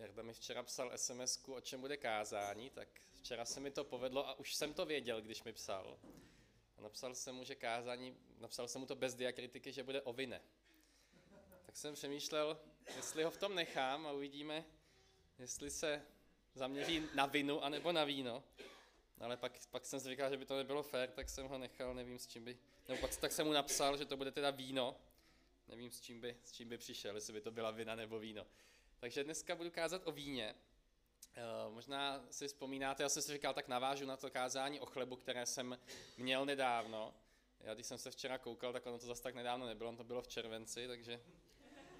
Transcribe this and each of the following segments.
Jarda mi včera psal sms o čem bude kázání, tak včera se mi to povedlo a už jsem to věděl, když mi psal. A napsal jsem mu, že kázání, napsal jsem mu to bez diakritiky, že bude o vine. Tak jsem přemýšlel, jestli ho v tom nechám a uvidíme, jestli se zaměří na vinu anebo na víno. Ale pak, pak jsem si říkal, že by to nebylo fér, tak jsem ho nechal, nevím s čím by, nebo pak tak jsem mu napsal, že to bude teda víno, nevím s čím by, s čím by přišel, jestli by to byla vina nebo víno. Takže dneska budu kázat o víně. Uh, možná si vzpomínáte, já jsem si říkal, tak navážu na to kázání o chlebu, které jsem měl nedávno. Já když jsem se včera koukal, tak ono to zase tak nedávno nebylo, ono to bylo v červenci, takže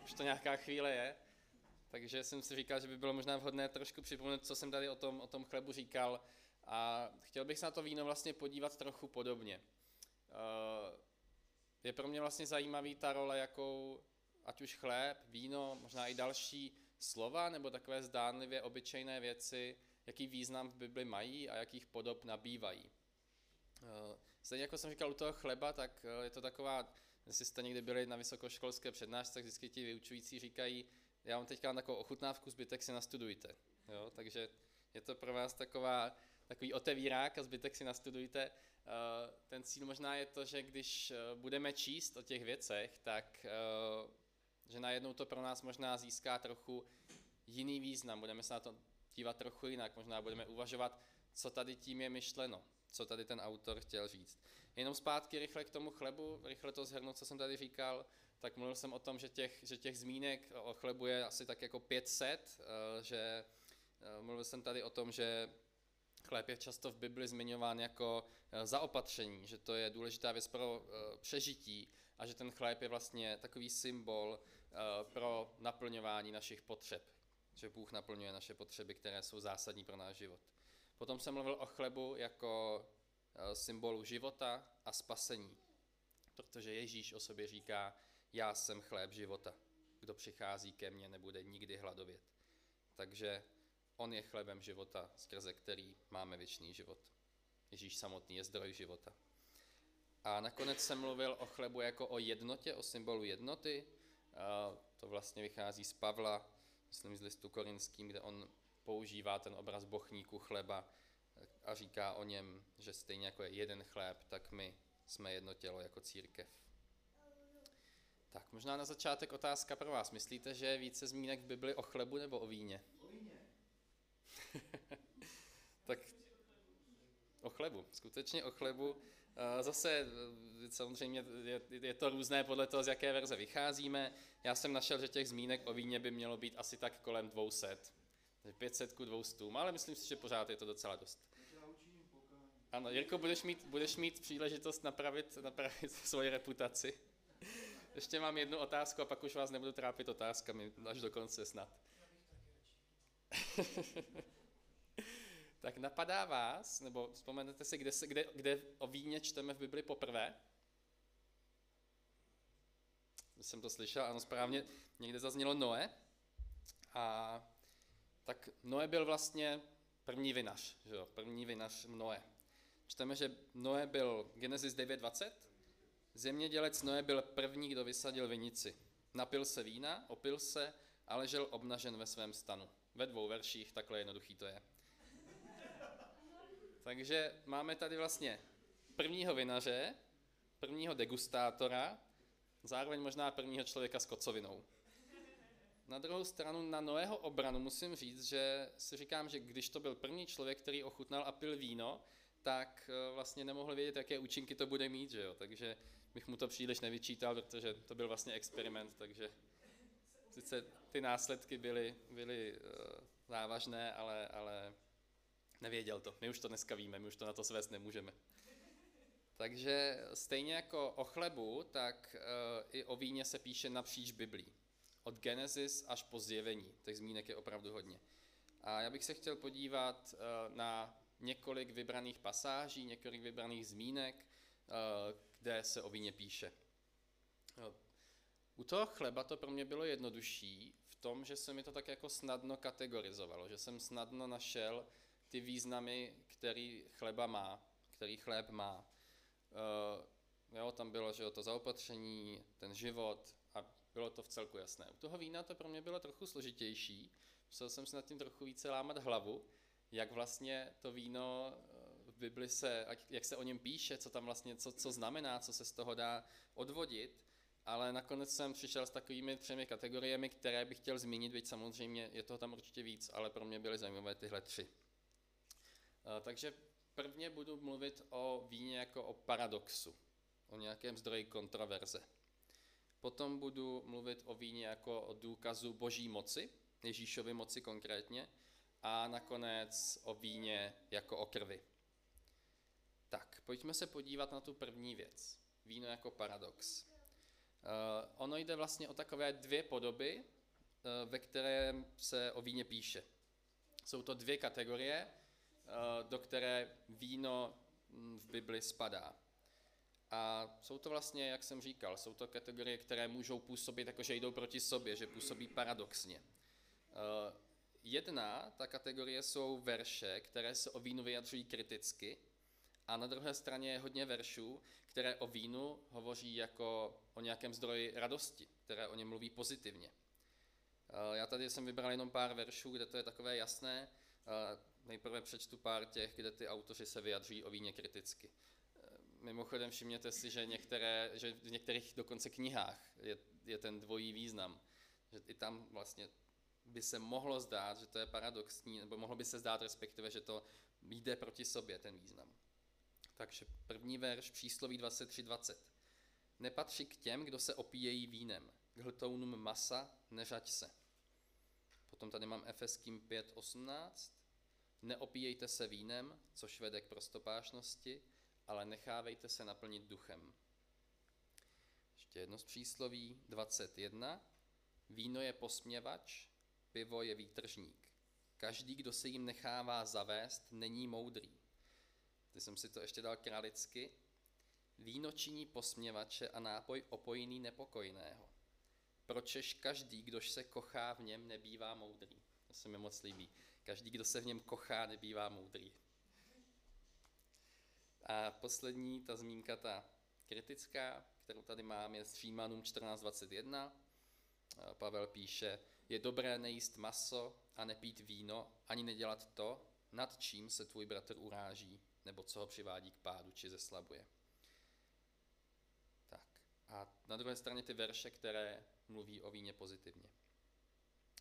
už to nějaká chvíle je. Takže jsem si říkal, že by bylo možná vhodné trošku připomenout, co jsem tady o tom, o tom chlebu říkal. A chtěl bych se na to víno vlastně podívat trochu podobně. Uh, je pro mě vlastně zajímavý ta role, jakou ať už chléb, víno, možná i další slova nebo takové zdánlivě obyčejné věci, jaký význam v Bibli mají a jakých podob nabývají. Eh, stejně jako jsem říkal u toho chleba, tak eh, je to taková, jestli jste někdy byli na vysokoškolské přednášce, tak vždycky ti vyučující říkají, já vám teďka takovou ochutnávku, zbytek si nastudujte. Jo? Takže je to pro vás taková, takový otevírák a zbytek si nastudujte. Eh, ten cíl možná je to, že když budeme číst o těch věcech, tak že najednou to pro nás možná získá trochu jiný význam, budeme se na to dívat trochu jinak, možná budeme uvažovat, co tady tím je myšleno, co tady ten autor chtěl říct. Jenom zpátky rychle k tomu chlebu, rychle to zhrnout, co jsem tady říkal, tak mluvil jsem o tom, že těch, že těch zmínek o chlebu je asi tak jako 500, eh, že eh, mluvil jsem tady o tom, že chléb je často v Bibli zmiňován jako eh, zaopatření, že to je důležitá věc pro přežití a že ten chléb je vlastně takový symbol Eh, pro naplňování našich potřeb. Že Bůh naplňuje naše potřeby, které jsou zásadní pro náš život. Potom jsem mluvil o chlebu jako eh, symbolu života a spasení. Protože Ježíš o sobě říká, já jsem chléb života. Kdo přichází ke mně, nebude nikdy hladovět. Takže on je chlebem života, skrze který máme věčný život. Ježíš samotný je zdroj života. A nakonec jsem mluvil o chlebu jako o jednotě, o symbolu jednoty, to vlastně vychází z Pavla, myslím z listu korinským, kde on používá ten obraz bochníku chleba a říká o něm, že stejně jako je jeden chléb, tak my jsme jedno tělo jako církev. Tak možná na začátek otázka pro vás. Myslíte, že je více zmínek v Bibli o chlebu nebo o víně? O víně. tak o chlebu, skutečně o chlebu. Zase samozřejmě je, je to různé podle toho, z jaké verze vycházíme. Já jsem našel, že těch zmínek o víně by mělo být asi tak kolem 200. 500 ku 200, ale myslím si, že pořád je to docela dost. Ano, Jirko, budeš mít, budeš mít příležitost napravit, napravit svoji reputaci. Ještě mám jednu otázku a pak už vás nebudu trápit otázkami, až do konce snad. tak napadá vás, nebo vzpomenete si, kde, se, kde, kde o víně čteme v Bibli poprvé? Jsem to slyšel, ano, správně, někde zaznělo Noe. A tak Noe byl vlastně první vinař, že jo, první vinař Noe. Čteme, že Noe byl Genesis 9.20, zemědělec Noe byl první, kdo vysadil vinici. Napil se vína, opil se a ležel obnažen ve svém stanu. Ve dvou verších takhle jednoduchý to je. Takže máme tady vlastně prvního vinaře, prvního degustátora, zároveň možná prvního člověka s kocovinou. Na druhou stranu na Noého obranu musím říct, že si říkám, že když to byl první člověk, který ochutnal a pil víno, tak eh, vlastně nemohl vědět, jaké účinky to bude mít, že jo? takže bych mu to příliš nevyčítal, protože to byl vlastně experiment, takže sice ty následky byly, byly uh, závažné, ale, ale Nevěděl to. My už to dneska víme, my už to na to svést nemůžeme. Takže stejně jako o chlebu, tak uh, i o víně se píše napříč Biblí. Od Genesis až po zjevení. Těch zmínek je opravdu hodně. A já bych se chtěl podívat uh, na několik vybraných pasáží, několik vybraných zmínek, uh, kde se o víně píše. U toho chleba to pro mě bylo jednodušší v tom, že se mi to tak jako snadno kategorizovalo, že jsem snadno našel ty významy, který chleba má, který chléb má. Uh, jo, tam bylo, že jo, to zaopatření, ten život a bylo to v celku jasné. U toho vína to pro mě bylo trochu složitější, musel jsem si nad tím trochu více lámat hlavu, jak vlastně to víno v Bibli se, jak se o něm píše, co tam vlastně, co, co znamená, co se z toho dá odvodit, ale nakonec jsem přišel s takovými třemi kategoriemi, které bych chtěl zmínit, byť samozřejmě je toho tam určitě víc, ale pro mě byly zajímavé tyhle tři. Takže prvně budu mluvit o víně jako o paradoxu, o nějakém zdroji kontroverze. Potom budu mluvit o víně jako o důkazu boží moci, Ježíšovy moci konkrétně, a nakonec o víně jako o krvi. Tak, pojďme se podívat na tu první věc. Víno jako paradox. Uh, ono jde vlastně o takové dvě podoby, uh, ve které se o víně píše. Jsou to dvě kategorie, do které víno hm, v Bibli spadá. A jsou to vlastně, jak jsem říkal, jsou to kategorie, které můžou působit jako, že jdou proti sobě, že působí paradoxně. Jedna, ta kategorie jsou verše, které se o vínu vyjadřují kriticky, a na druhé straně je hodně veršů, které o vínu hovoří jako o nějakém zdroji radosti, které o něm mluví pozitivně. Eh, já tady jsem vybral jenom pár veršů, kde to je takové jasné. Nejprve přečtu pár těch, kde ty autoři se vyjadří o víně kriticky. Eh, mimochodem všimněte si, že, některé, že v některých dokonce knihách je, je ten dvojí význam. Že i tam vlastně by se mohlo zdát, že to je paradoxní, nebo mohlo by se zdát respektive, že to jde proti sobě, ten význam. Takže první verš, přísloví 23.20. Nepatří k těm, kdo se opíjejí vínem, k hltounům masa neřaď se. Potom tady mám Efeským 5.18. Neopíjejte se vínem, což vede k prostopášnosti, ale nechávejte se naplnit duchem. Ještě jedno z přísloví 21. Víno je posměvač, pivo je výtržník. Každý, kdo se jim nechává zavést, není moudrý. Ty jsem si to ještě dal králicky. Víno činí posměvače a nápoj opojný nepokojného. Pročež každý, kdož se kochá v něm, nebývá moudrý. To se mi moc líbí. Každý, kdo se v něm kochá, nebývá moudrý. A poslední, ta zmínka, ta kritická, kterou tady mám, je z Římanům 14.21. Pavel píše, je dobré nejíst maso a nepít víno, ani nedělat to, nad čím se tvůj bratr uráží nebo co ho přivádí k pádu či zeslabuje. Tak. A na druhé straně ty verše, které mluví o víně pozitivně.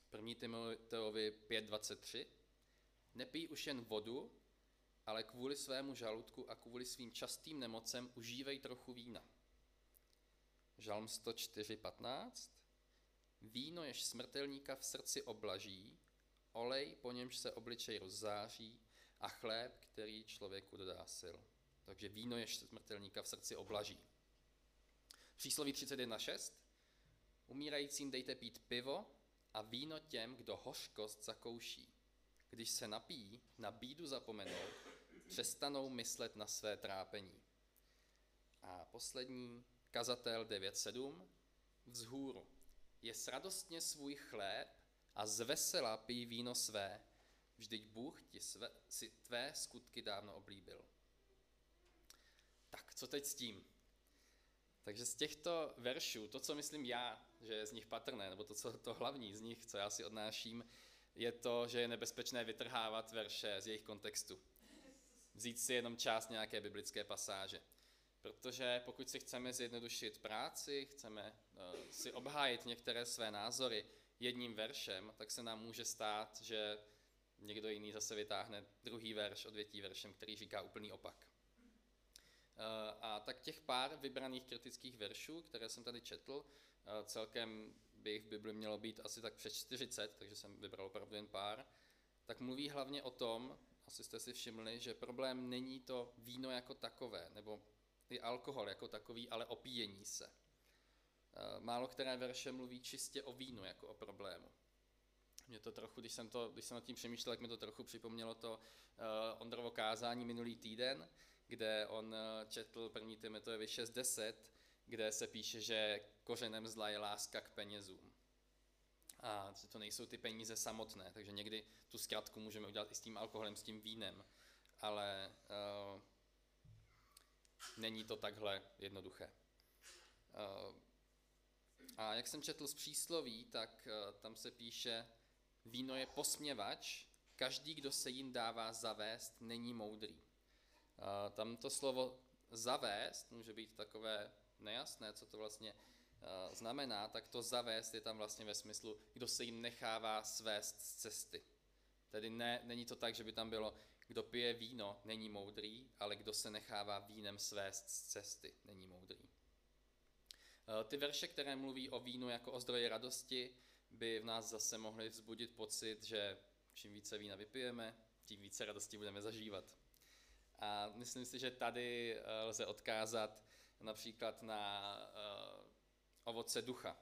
První Timoteovi 5.23. Nepij už jen vodu, ale kvůli svému žaludku a kvůli svým častým nemocem užívej trochu vína. Žalm 104.15. Víno jež smrtelníka v srdci oblaží, olej, po němž se obličej rozzáří, a chléb, který člověku dodá sil. Takže víno je smrtelníka v srdci oblaží. Přísloví 31.6. Umírajícím dejte pít pivo a víno těm, kdo hořkost zakouší. Když se napíjí, na bídu zapomenou, přestanou myslet na své trápení. A poslední, kazatel 9.7. Vzhůru. Je sradostně svůj chléb a z vesela pí víno své, Vždyť Bůh ti své, si tvé skutky dávno oblíbil. Tak, co teď s tím? Takže z těchto veršů, to, co myslím já, že je z nich patrné, nebo to, co to hlavní z nich, co já si odnáším, je to, že je nebezpečné vytrhávat verše z jejich kontextu. Vzít si jenom část nějaké biblické pasáže. Protože pokud si chceme zjednodušit práci, chceme uh, si obhájit některé své názory jedním veršem, tak se nám může stát, že někdo jiný zase vytáhne druhý verš odvětí veršem, který říká úplný opak. Eh, a tak těch pár vybraných kritických veršů, které jsem tady četl, eh, celkem by jich v Bibli mělo být asi tak přes 40, takže jsem vybral opravdu jen pár, tak mluví hlavně o tom, asi jste si všimli, že problém není to víno jako takové, nebo i alkohol jako takový, ale opíjení se. Eh, málo které verše mluví čistě o vínu jako o problému. Mě to trochu, když jsem, to, když jsem nad tím přemýšlel, tak mi to trochu připomnělo to uh, Ondrovo kázání minulý týden, kde on uh, četl první Timoteovi 6.10, kde se píše, že kořenem zla je láska k penězům. A to nejsou ty peníze samotné, takže někdy tu zkratku můžeme udělat i s tím alkoholem, s tím vínem, ale uh, není to takhle jednoduché. Uh, a jak jsem četl z přísloví, tak uh, tam se píše, Víno je posměvač, každý, kdo se jim dává zavést, není moudrý. Tam to slovo zavést může být takové nejasné, co to vlastně znamená, tak to zavést je tam vlastně ve smyslu, kdo se jim nechává svést z cesty. Tedy ne, není to tak, že by tam bylo, kdo pije víno, není moudrý, ale kdo se nechává vínem svést z cesty, není moudrý. Ty verše, které mluví o vínu jako o zdroji radosti, by v nás zase mohly vzbudit pocit, že čím více vína vypijeme, tím více radosti budeme zažívat. A myslím si, že tady eh, lze odkázat například na uh, ovoce ducha,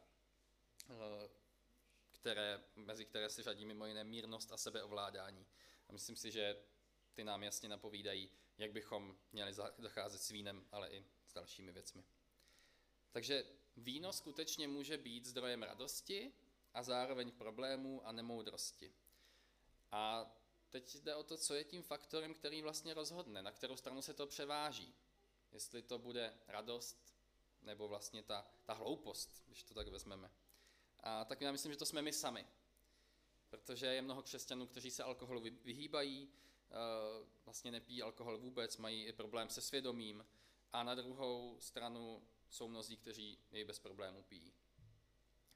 uh, které, mezi které si řadí mimo jiné mírnost a sebeovládání. A myslím si, že ty nám jasně napovídají, jak bychom měli zacházet s vínem, ale i s dalšími věcmi. Takže víno skutečně může být zdrojem radosti a zároveň problémů a nemoudrosti. A teď jde o to, co je tím faktorem, který vlastně rozhodne, na kterou stranu se to převáží. Jestli to bude radost, nebo vlastně ta, ta hloupost, když to tak vezmeme. A tak já myslím, že to jsme my sami. Protože je mnoho křesťanů, kteří se alkoholu vyhýbají, eh, vlastně nepijí alkohol vůbec, mají i problém se svědomím. A na druhou stranu jsou mnozí, kteří jej bez problémů pijí.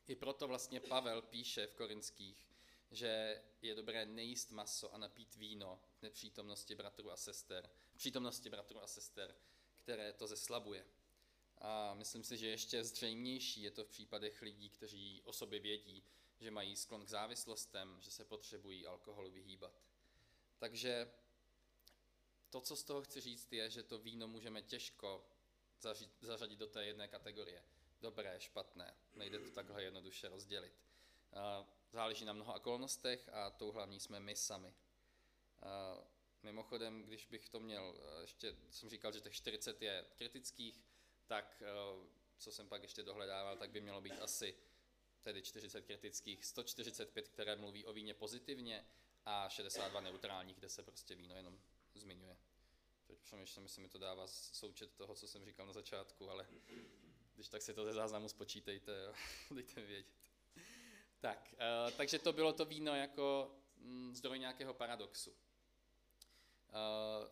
I proto vlastně Pavel píše v Korinských, že je dobré nejíst maso a napít víno v nepřítomnosti bratrů a sester, v přítomnosti bratrů a sester, které to zeslabuje. A myslím si, že ještě zřejmější je to v případech lidí, kteří o sobě vědí, že mají sklon k závislostem, že se potřebují alkoholu vyhýbat. Takže to, co z toho chci říct, je, že to víno můžeme těžko zařadit do té jedné kategorie. Dobré, špatné. Nejde to takhle jednoduše rozdělit. Záleží na mnoha okolnostech a tou hlavní jsme my sami. Mimochodem, když bych to měl, ještě jsem říkal, že těch 40 je kritických, tak co jsem pak ještě dohledával, tak by mělo být asi tedy 40 kritických, 145, které mluví o víně pozitivně a 62 neutrálních, kde se prostě víno jenom zmiňuje. Teď přemýšlím, jestli mi to dává součet toho, co jsem říkal na začátku, ale když tak si to ze záznamu spočítejte, jo. dejte mi vědět. Tak, uh, takže to bylo to víno jako mm, zdroj nějakého paradoxu. Uh,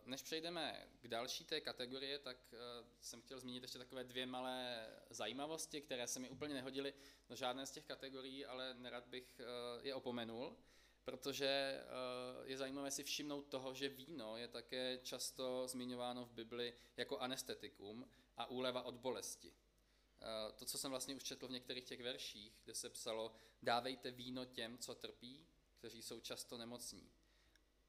než přejdeme k další té kategorie, tak uh, jsem chtěl zmínit ještě takové dvě malé zajímavosti, které se mi úplně nehodily do žádné z těch kategorií, ale nerad bych uh, je opomenul, protože je zajímavé si všimnout toho, že víno je také často zmiňováno v Bibli jako anestetikum a úleva od bolesti. Eh, to, co jsem vlastně už četl v některých těch verších, kde se psalo, dávejte víno těm, co trpí, kteří jsou často nemocní.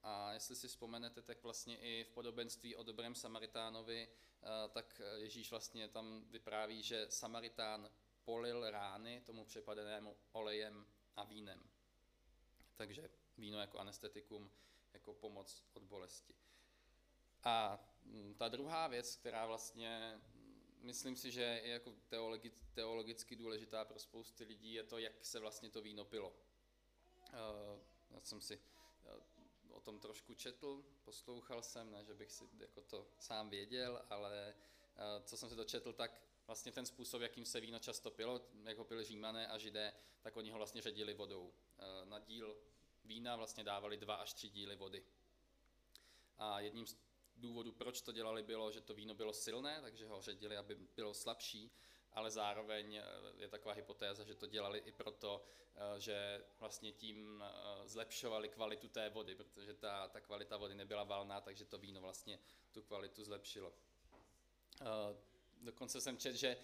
A jestli si vzpomenete, tak vlastně i v podobenství o dobrém Samaritánovi, eh, tak Ježíš vlastně tam vypráví, že Samaritán polil rány tomu přepadenému olejem a vínem. Takže víno jako anestetikum, jako pomoc od bolesti. A mm, ta druhá věc, která vlastně myslím si, že je jako teologi, teologicky důležitá pro spousty lidí, je to, jak se vlastně to víno pilo. Uh, já jsem si uh, o tom trošku četl, poslouchal jsem, ne, že bych si jako to sám věděl, ale uh, co jsem si dočetl, tak vlastně ten způsob, jakým se víno často pilo, jak ho pili římané a židé, tak oni ho vlastně ředili vodou. Na díl vína vlastně dávali dva až tři díly vody. A jedním z důvodů, proč to dělali, bylo, že to víno bylo silné, takže ho ředili, aby bylo slabší, ale zároveň eh, je taková hypotéza, že to dělali i proto, eh, že vlastně tím eh, zlepšovali kvalitu té vody, protože ta, ta kvalita vody nebyla valná, takže to víno vlastně tu kvalitu zlepšilo. Dokonce jsem četl, že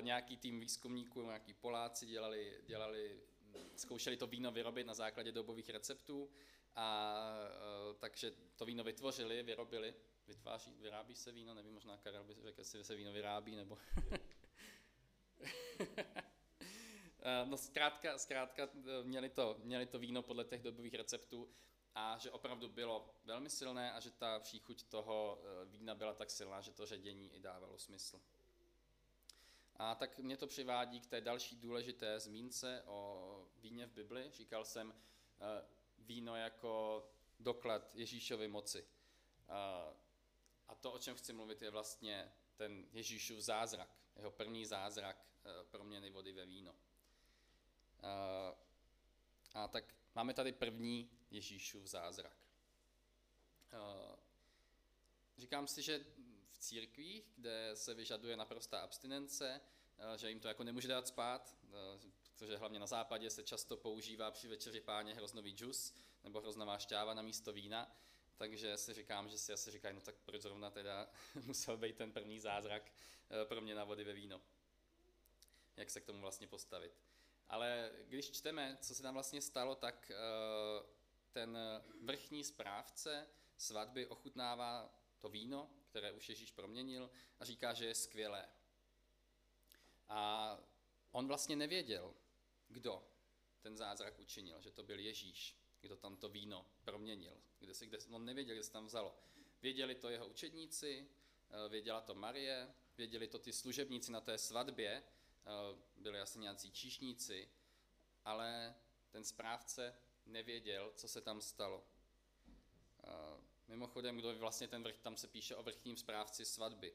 nějaký tým výzkumníků, nějaký Poláci dělali, dělali, zkoušeli to víno vyrobit na základě dobových receptů a takže to víno vytvořili, vyrobili vytváří, vyrábí se víno, nevím, možná Karel by řekl, jestli se víno vyrábí, nebo... Eh, no zkrátka, zkrátka eh, měli, to, měli to víno podle těch dobových receptů a že opravdu bylo velmi silné a že ta příchuť toho eh, vína byla tak silná, že to ředění i dávalo smysl. A tak mě to přivádí k té další důležité zmínce o víně v Bibli. Říkal jsem víno jako doklad Ježíšovy moci. A to, o čem chci mluvit, je vlastně ten Ježíšův zázrak, jeho první zázrak eh, proměny vody ve víno. A tak máme tady první Ježíšův zázrak. Říkám si, že v církvích, kde se vyžaduje naprostá abstinence, eh, že jim to jako nemůže dát spát, eh, protože hlavně na západě se často používá při večeři páně hroznový džus nebo hroznová šťáva na místo vína, takže si říkám, že si asi říkají, no tak proč zrovna teda musel být ten první zázrak pro mě na vody ve víno. Jak se k tomu vlastně postavit. Ale když čteme, co se tam vlastně stalo, tak ten vrchní správce svatby ochutnává to víno, které už Ježíš proměnil a říká, že je skvělé. A on vlastně nevěděl, kdo ten zázrak učinil, že to byl Ježíš, kdo tam to víno proměnil. Kde se, kde, on nevěděl, kde se tam vzalo. Věděli to jeho učedníci, eh, věděla to Marie, věděli to ty služebníci na té svatbě, eh, byli asi nějací číšníci, ale ten správce nevěděl, co se tam stalo. Eh, Mimochodem, kdo vlastně ten vrch, tam se píše o vrchním správci svatby.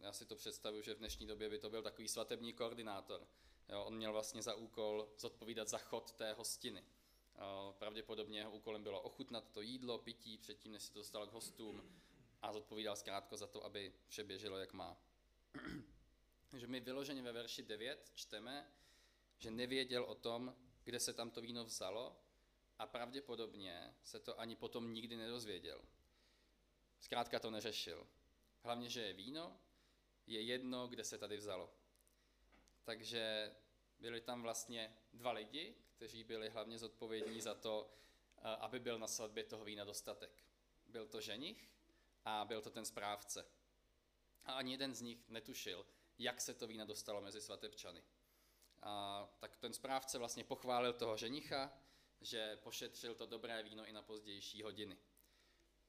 Já si to představuji, že v dnešní době by to byl takový svatební koordinátor. Jo, on měl vlastně za úkol zodpovídat za chod té hostiny. Pravděpodobně jeho úkolem bylo ochutnat to jídlo, pití předtím, než se to dostal k hostům a zodpovídal zkrátka za to, aby vše běželo, jak má. Takže my vyloženě ve verši 9 čteme, že nevěděl o tom, kde se tam to víno vzalo a pravděpodobně se to ani potom nikdy nedozvěděl. Zkrátka to neřešil. Hlavně, že je víno, je jedno, kde se tady vzalo. Takže byli tam vlastně dva lidi, kteří byli hlavně zodpovědní za to, eh, aby byl na svatbě toho vína dostatek. Byl to ženich a byl to ten správce. A ani jeden z nich netušil, jak se to vína dostalo mezi svatebčany. A tak ten správce vlastně pochválil toho ženicha, že pošetřil to dobré víno i na pozdější hodiny.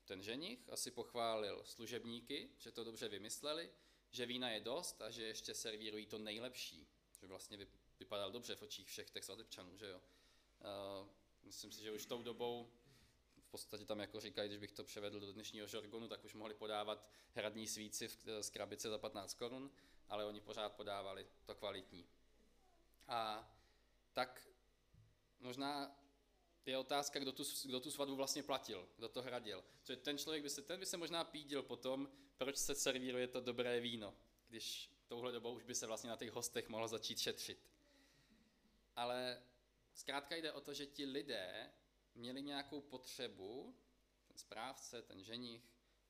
Ten ženich asi pochválil služebníky, že to dobře vymysleli, že vína je dost a že ještě servírují to nejlepší. Že vlastně vypadal dobře v očích všech těch svatebčanů, že jo. Uh, myslím si, že už tou dobou v podstatě tam jako říkají, když bych to převedl do dnešního žargonu, tak už mohli podávat hradní svíci z krabice za 15 korun, ale oni pořád podávali to kvalitní. A tak možná je otázka, kdo tu, kdo tu svatbu vlastně platil, kdo to hradil. Protože ten člověk by se, ten by se možná pídil potom, proč se servíruje to dobré víno, když touhle dobou už by se vlastně na těch hostech mohlo začít šetřit. Ale zkrátka jde o to, že ti lidé měli nějakou potřebu, ten správce, ten ženich,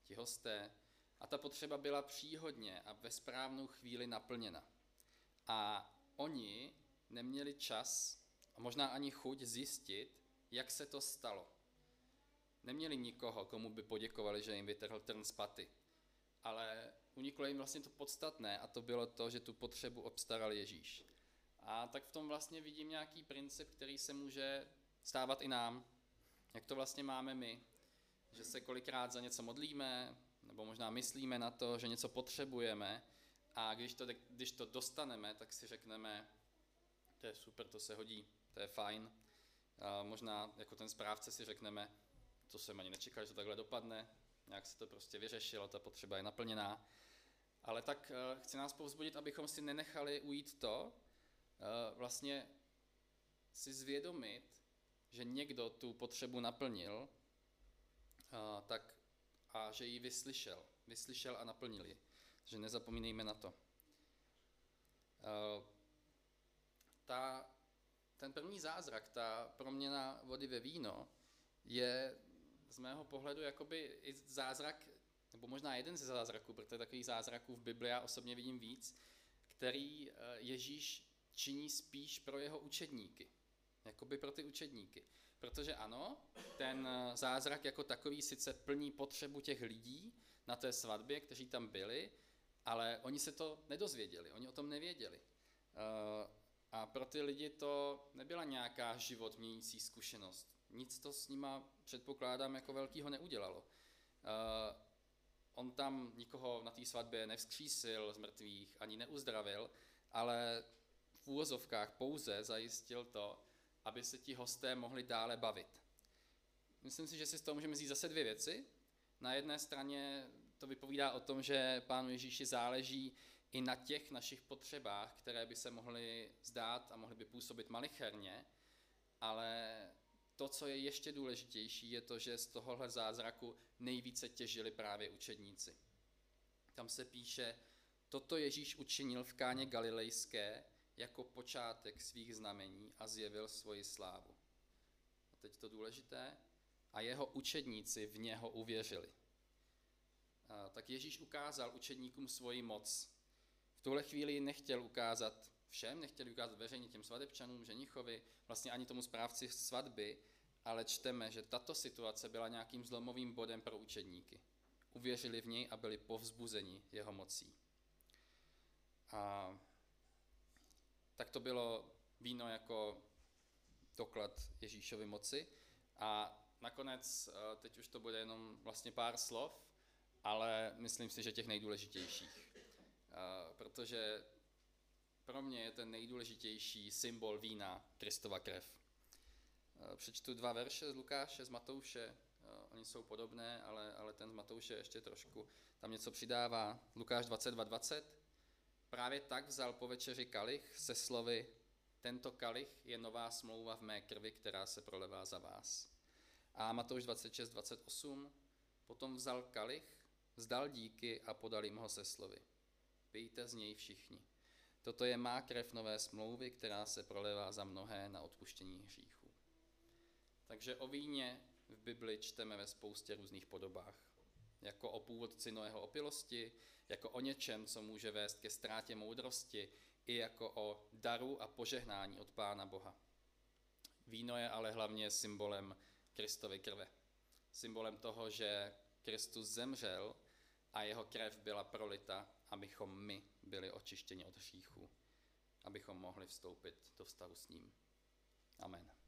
ti hosté, a ta potřeba byla příhodně a ve správnou chvíli naplněna. A oni neměli čas a možná ani chuť zjistit, jak se to stalo. Neměli nikoho, komu by poděkovali, že jim vytrhl trn z paty. Ale uniklo jim vlastně to podstatné a to bylo to, že tu potřebu obstaral Ježíš. A tak v tom vlastně vidím nějaký princip, který se může stávat i nám. Jak to vlastně máme my. Že se kolikrát za něco modlíme, nebo možná myslíme na to, že něco potřebujeme a když to, když to dostaneme, tak si řekneme, to je super, to se hodí, to je fajn, a možná jako ten správce si řekneme, to jsem ani nečekal, že to takhle dopadne, nějak se to prostě vyřešilo, ta potřeba je naplněná. Ale tak uh, chci nás povzbudit, abychom si nenechali ujít to, vlastně si zvědomit, že někdo tu potřebu naplnil, uh, tak a že ji vyslyšel. Vyslyšel a naplnil ji. Že nezapomínejme na to. Uh, ta ten první zázrak, ta proměna vody ve víno, je z mého pohledu jakoby i zázrak, nebo možná jeden ze zázraků, protože takových zázraků v Bibli já osobně vidím víc, který eh, Ježíš činí spíš pro jeho učedníky. Jakoby pro ty učedníky. Protože ano, ten eh, zázrak jako takový sice plní potřebu těch lidí na té svatbě, kteří tam byli, ale oni se to nedozvěděli, oni o tom nevěděli. Eh, a pro ty lidi to nebyla nějaká život měnící zkušenost. Nic to s nima, předpokládám, jako velkýho neudělalo. Uh, on tam nikoho na té svatbě nevzkřísil z mrtvých, ani neuzdravil, ale v úvozovkách pouze zajistil to, aby se ti hosté mohli dále bavit. Myslím si, že si z toho můžeme vzít zase dvě věci. Na jedné straně to vypovídá o tom, že pánu Ježíši záleží i na těch našich potřebách, které by se mohly zdát a mohly by působit malicherně, ale to, co je ještě důležitější, je to, že z tohohle zázraku nejvíce těžili právě učedníci. Tam se píše, toto Ježíš učinil v káně galilejské jako počátek svých znamení a zjevil svoji slávu. A teď to důležité, a jeho učedníci v něho uvěřili. A tak Ježíš ukázal učedníkům svoji moc. V tuhle chvíli nechtěl ukázat všem, nechtěl ukázat veřejně těm svatebčanům, ženichovi, vlastně ani tomu správci svatby, ale čteme, že tato situace byla nějakým zlomovým bodem pro učedníky. Uvěřili v něj a byli povzbuzeni jeho mocí. A tak to bylo víno jako doklad Ježíšovy moci. A nakonec, eh, teď už to bude jenom vlastně pár slov, ale myslím si, že těch nejdůležitějších. Eh, protože pro mě je ten nejdůležitější symbol vína Kristova krev. Eh, přečtu dva verše z Lukáše, z Matouše, oni jsou podobné, ale, ale ten z Matouše ještě trošku tam něco přidává. Lukáš 22.20. 20. Právě tak vzal po večeři kalich se slovy tento kalich je nová smlouva v mé krvi, která se prolevá za vás. A Matouš 26, 28. Potom vzal kalich, vzdal díky a podal jim ho se slovy. Pijte z něj všichni. Toto je má krev nové smlouvy, která se prolevá za mnohé na odpuštění hříchů. Takže o víně v Bibli čteme ve spoustě různých podobách. Jako o původci Noého opilosti, jako o něčem, co může vést ke ztrátě moudrosti, i jako o daru a požehnání od Pána Boha. Víno je ale hlavně symbolem Kristovy krve. Symbolem toho, že Kristus zemřel a jeho krev byla prolita, abychom my byli očištěni od hříchu, abychom mohli vstoupit do vztahu s ním. Amen.